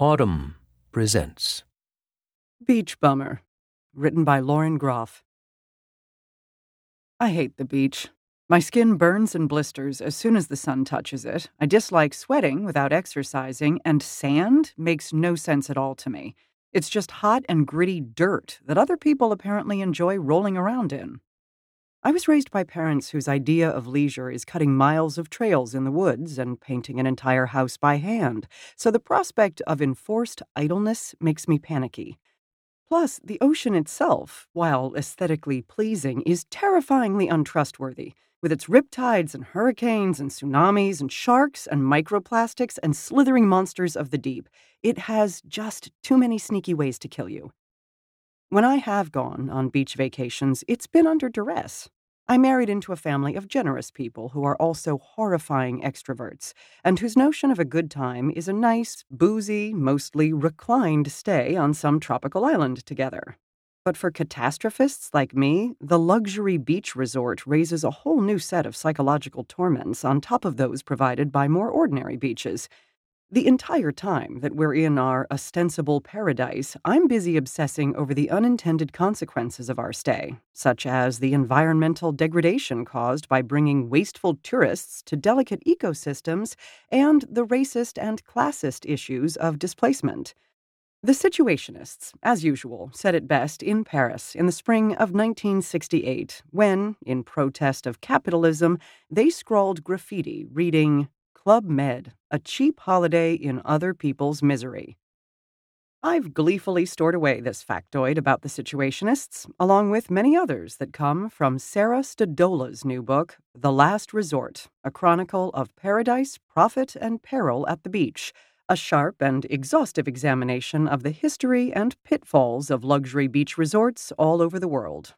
Audm presents Beach Bummer, written by Lauren Groff. I hate the beach. My skin burns and blisters as soon as the sun touches it. I dislike sweating without exercising, and sand makes no sense at all to me. It's just hot and gritty dirt that other people apparently enjoy rolling around in. I was raised by parents whose idea of leisure is cutting miles of trails in the woods and painting an entire house by hand, so the prospect of enforced idleness makes me panicky. Plus, the ocean itself, while aesthetically pleasing, is terrifyingly untrustworthy, with its riptides and hurricanes and tsunamis and sharks and microplastics and slithering monsters of the deep. It has just too many sneaky ways to kill you. When I have gone on beach vacations, it's been under duress. I married into a family of generous people who are also horrifying extroverts, and whose notion of a good time is a nice, boozy, mostly reclined stay on some tropical island together. But for catastrophists like me, the luxury beach resort raises a whole new set of psychological torments on top of those provided by more ordinary beaches. The entire time that we're in our ostensible paradise, I'm busy obsessing over the unintended consequences of our stay, such as the environmental degradation caused by bringing wasteful tourists to delicate ecosystems and the racist and classist issues of displacement. The Situationists, as usual, said it best in Paris in the spring of 1968 when, in protest of capitalism, they scrawled graffiti reading, Club Med, a cheap holiday in other people's misery. I've gleefully stored away this factoid about the Situationists, along with many others that come from Sarah Stodola's new book, The Last Resort A Chronicle of Paradise, Profit, and Peril at the Beach, a sharp and exhaustive examination of the history and pitfalls of luxury beach resorts all over the world.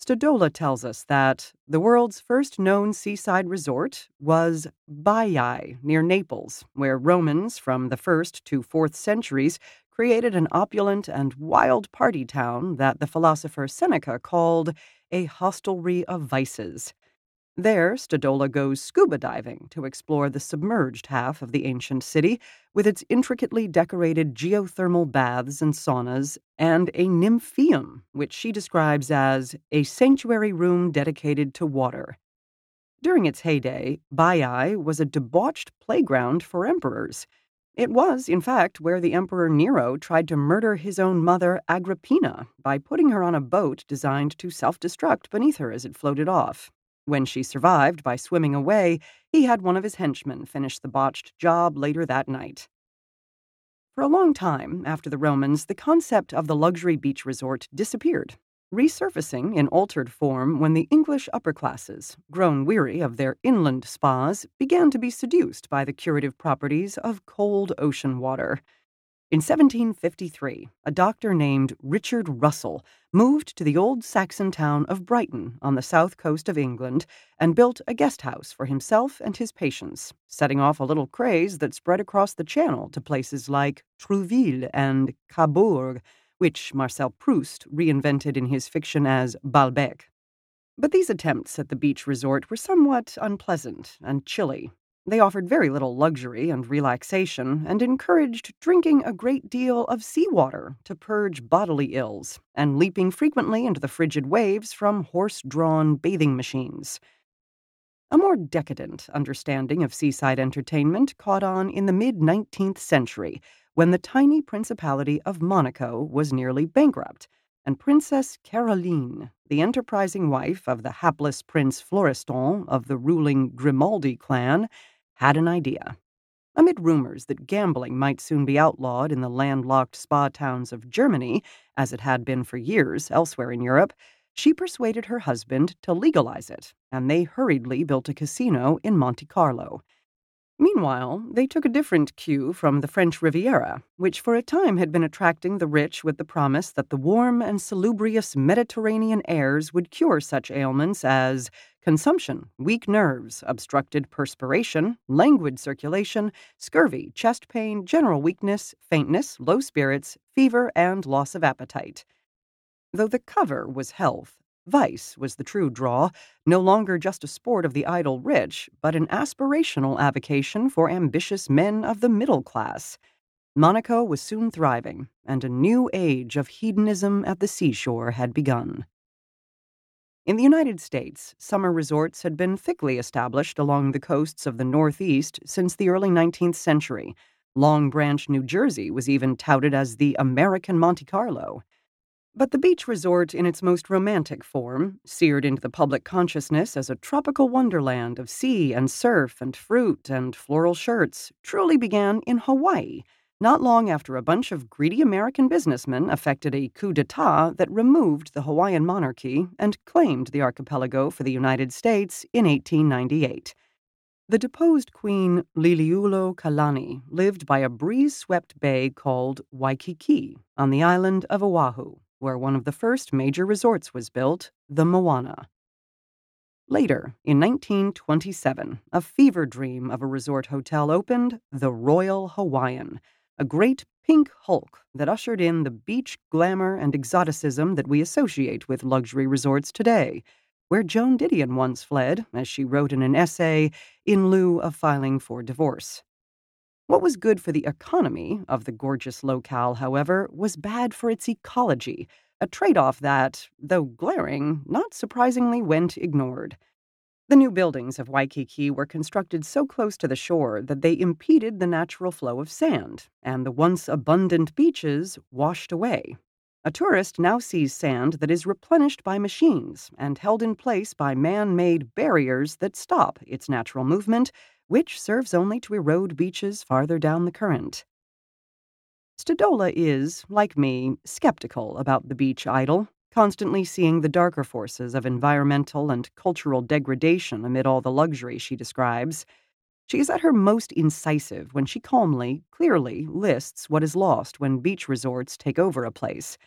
Stodola tells us that the world's first known seaside resort was Baiae near Naples, where Romans from the 1st to 4th centuries created an opulent and wild party town that the philosopher Seneca called a hostelry of vices. There, Stodola goes scuba diving to explore the submerged half of the ancient city with its intricately decorated geothermal baths and saunas and a nymphaeum, which she describes as a sanctuary room dedicated to water. During its heyday, Baiae was a debauched playground for emperors. It was, in fact, where the Emperor Nero tried to murder his own mother, Agrippina, by putting her on a boat designed to self destruct beneath her as it floated off. When she survived by swimming away, he had one of his henchmen finish the botched job later that night. For a long time after the Romans, the concept of the luxury beach resort disappeared, resurfacing in altered form when the English upper classes, grown weary of their inland spas, began to be seduced by the curative properties of cold ocean water. In 1753, a doctor named Richard Russell moved to the old Saxon town of Brighton on the south coast of England and built a guest house for himself and his patients, setting off a little craze that spread across the channel to places like Trouville and Cabourg, which Marcel Proust reinvented in his fiction as Balbec. But these attempts at the beach resort were somewhat unpleasant and chilly, they offered very little luxury and relaxation and encouraged drinking a great deal of seawater to purge bodily ills and leaping frequently into the frigid waves from horse drawn bathing machines. A more decadent understanding of seaside entertainment caught on in the mid 19th century when the tiny principality of Monaco was nearly bankrupt, and Princess Caroline, the enterprising wife of the hapless Prince Florestan of the ruling Grimaldi clan, had an idea. Amid rumors that gambling might soon be outlawed in the landlocked spa towns of Germany, as it had been for years elsewhere in Europe, she persuaded her husband to legalize it, and they hurriedly built a casino in Monte Carlo. Meanwhile, they took a different cue from the French Riviera, which for a time had been attracting the rich with the promise that the warm and salubrious Mediterranean airs would cure such ailments as consumption, weak nerves, obstructed perspiration, languid circulation, scurvy, chest pain, general weakness, faintness, low spirits, fever, and loss of appetite. Though the cover was health, Vice was the true draw, no longer just a sport of the idle rich, but an aspirational avocation for ambitious men of the middle class. Monaco was soon thriving, and a new age of hedonism at the seashore had begun. In the United States, summer resorts had been thickly established along the coasts of the Northeast since the early 19th century. Long Branch, New Jersey was even touted as the American Monte Carlo. But the beach resort, in its most romantic form, seared into the public consciousness as a tropical wonderland of sea and surf and fruit and floral shirts, truly began in Hawaii not long after a bunch of greedy American businessmen effected a coup d'etat that removed the Hawaiian monarchy and claimed the archipelago for the United States in 1898. The deposed queen Liliuokalani lived by a breeze swept bay called Waikiki on the island of Oahu, where one of the first major resorts was built, the Moana. Later, in 1927, a fever dream of a resort hotel opened, the Royal Hawaiian a great pink hulk that ushered in the beach glamour and exoticism that we associate with luxury resorts today, where Joan Didion once fled, as she wrote in an essay, in lieu of filing for divorce. What was good for the economy of the gorgeous locale, however, was bad for its ecology, a trade off that, though glaring, not surprisingly went ignored. The new buildings of Waikiki were constructed so close to the shore that they impeded the natural flow of sand, and the once abundant beaches washed away. A tourist now sees sand that is replenished by machines and held in place by man made barriers that stop its natural movement, which serves only to erode beaches farther down the current. Stodola is, like me, skeptical about the beach idyll constantly seeing the darker forces of environmental and cultural degradation amid all the luxury she describes. She is at her most incisive when she calmly, clearly lists what is lost when beach resorts take over a place.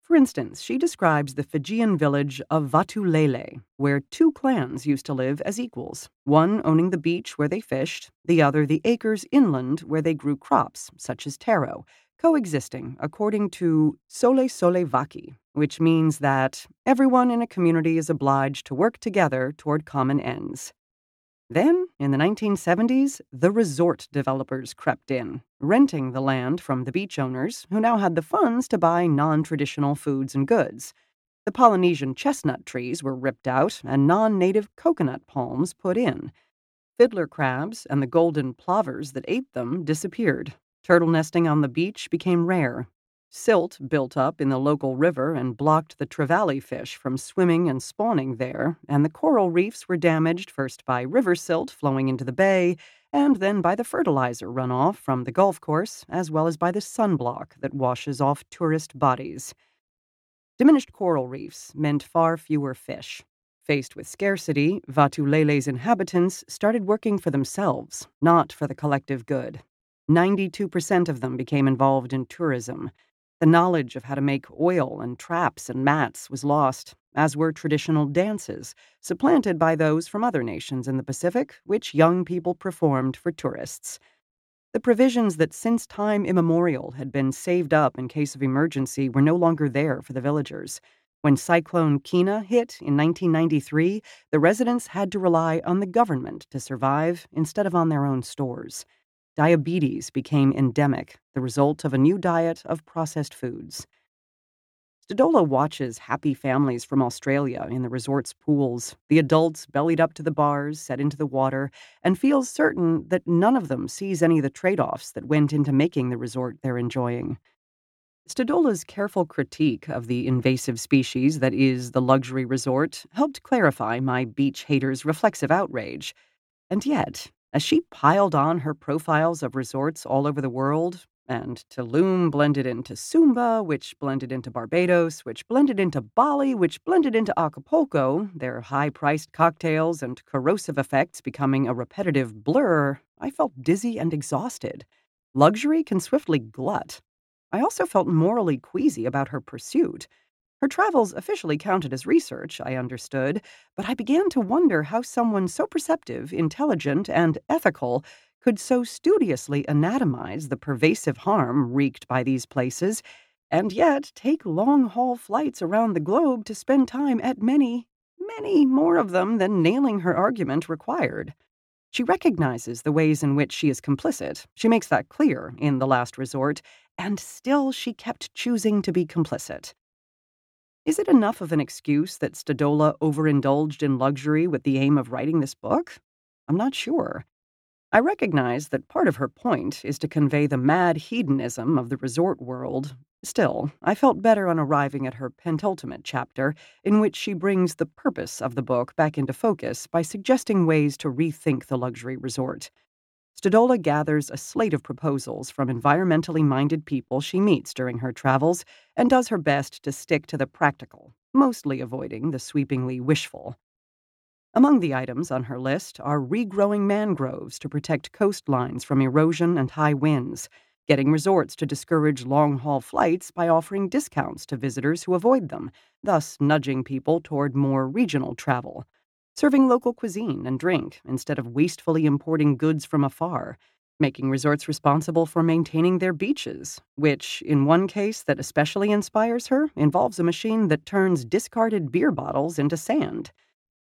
For instance, she describes the Fijian village of Vatulele, where two clans used to live as equals, one owning the beach where they fished, the other the acres inland where they grew crops, such as taro, coexisting according to solesolevaki, which means that everyone in a community is obliged to work together toward common ends. Then, in the 1970s, the resort developers crept in, renting the land from the beach owners, who now had the funds to buy non traditional foods and goods. The Polynesian chestnut trees were ripped out and non native coconut palms put in. Fiddler crabs and the golden plovers that ate them disappeared. Turtle nesting on the beach became rare, Silt built up in the local river and blocked the trevally fish from swimming and spawning there, and the coral reefs were damaged first by river silt flowing into the bay, and then by the fertilizer runoff from the golf course, as well as by the sunblock that washes off tourist bodies. Diminished coral reefs meant far fewer fish. Faced with scarcity, Vatulele's inhabitants started working for themselves, not for the collective good. 92% of them became involved in tourism. The knowledge of how to make oil and traps and mats was lost, as were traditional dances, supplanted by those from other nations in the Pacific, which young people performed for tourists. The provisions that since time immemorial had been saved up in case of emergency were no longer there for the villagers. When Cyclone Kina hit in 1993, the residents had to rely on the government to survive instead of on their own stores. Diabetes became endemic, the result of a new diet of processed foods. Stodola watches happy families from Australia in the resort's pools, the adults bellied up to the bars, set into the water, and feels certain that none of them sees any of the trade offs that went into making the resort they're enjoying. Stodola's careful critique of the invasive species that is the luxury resort helped clarify my beach haters' reflexive outrage. And yet, as she piled on her profiles of resorts all over the world, and Tulum blended into Sumba, which blended into Barbados, which blended into Bali, which blended into Acapulco, their high priced cocktails and corrosive effects becoming a repetitive blur, I felt dizzy and exhausted. Luxury can swiftly glut. I also felt morally queasy about her pursuit. Her travels officially counted as research, I understood, but I began to wonder how someone so perceptive, intelligent, and ethical could so studiously anatomize the pervasive harm wreaked by these places, and yet take long haul flights around the globe to spend time at many, many more of them than nailing her argument required. She recognizes the ways in which she is complicit. She makes that clear in The Last Resort, and still she kept choosing to be complicit. Is it enough of an excuse that Stodola overindulged in luxury with the aim of writing this book? I'm not sure. I recognize that part of her point is to convey the mad hedonism of the resort world. Still, I felt better on arriving at her penultimate chapter, in which she brings the purpose of the book back into focus by suggesting ways to rethink the luxury resort. Stodola gathers a slate of proposals from environmentally minded people she meets during her travels and does her best to stick to the practical, mostly avoiding the sweepingly wishful. Among the items on her list are regrowing mangroves to protect coastlines from erosion and high winds, getting resorts to discourage long haul flights by offering discounts to visitors who avoid them, thus nudging people toward more regional travel, serving local cuisine and drink instead of wastefully importing goods from afar, making resorts responsible for maintaining their beaches, which, in one case that especially inspires her, involves a machine that turns discarded beer bottles into sand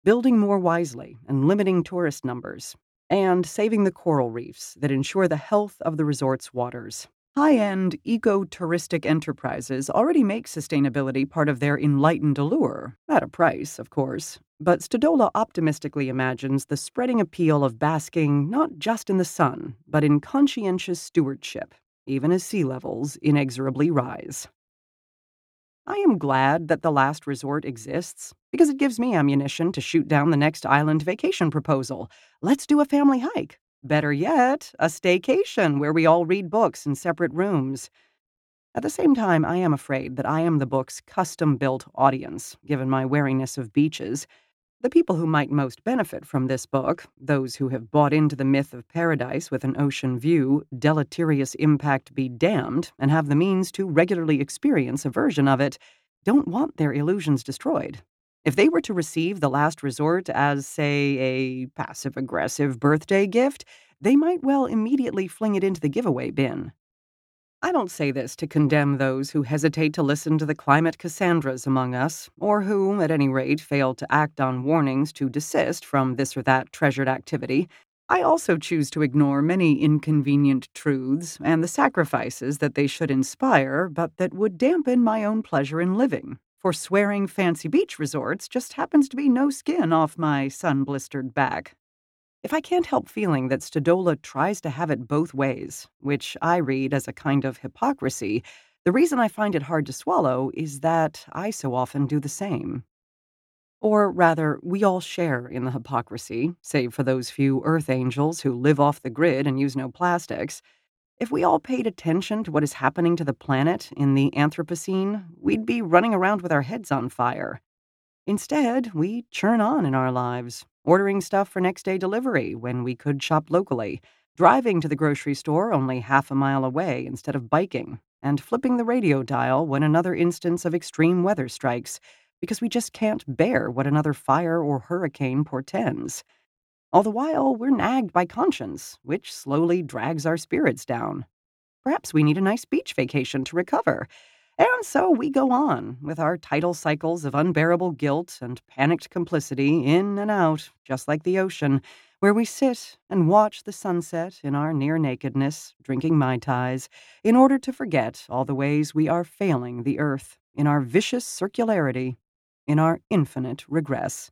building more wisely and limiting tourist numbers, and saving the coral reefs that ensure the health of the resort's waters. High end eco touristic enterprises already make sustainability part of their enlightened allure, at a price, of course. But Stodola optimistically imagines the spreading appeal of basking not just in the sun, but in conscientious stewardship, even as sea levels inexorably rise. I am glad that the last resort exists because it gives me ammunition to shoot down the next island vacation proposal. Let's do a family hike. Better yet, a staycation where we all read books in separate rooms. At the same time, I am afraid that I am the book's custom built audience, given my wariness of beaches. The people who might most benefit from this book, those who have bought into the myth of paradise with an ocean view, deleterious impact be damned, and have the means to regularly experience a version of it, don't want their illusions destroyed. If they were to receive the last resort as, say, a passive aggressive birthday gift, they might well immediately fling it into the giveaway bin. I don't say this to condemn those who hesitate to listen to the climate Cassandras among us, or who, at any rate, fail to act on warnings to desist from this or that treasured activity. I also choose to ignore many inconvenient truths and the sacrifices that they should inspire, but that would dampen my own pleasure in living. For swearing fancy beach resorts just happens to be no skin off my sun blistered back. If I can't help feeling that Stodola tries to have it both ways, which I read as a kind of hypocrisy, the reason I find it hard to swallow is that I so often do the same. Or rather, we all share in the hypocrisy, save for those few Earth angels who live off the grid and use no plastics. If we all paid attention to what is happening to the planet in the Anthropocene, we'd be running around with our heads on fire. Instead, we churn on in our lives, ordering stuff for next day delivery when we could shop locally, driving to the grocery store only half a mile away instead of biking, and flipping the radio dial when another instance of extreme weather strikes because we just can't bear what another fire or hurricane portends. All the while, we're nagged by conscience, which slowly drags our spirits down. Perhaps we need a nice beach vacation to recover and so we go on with our tidal cycles of unbearable guilt and panicked complicity in and out, just like the ocean, where we sit and watch the sunset in our near nakedness, drinking Mai Tais, in order to forget all the ways we are failing the earth, in our vicious circularity, in our infinite regress.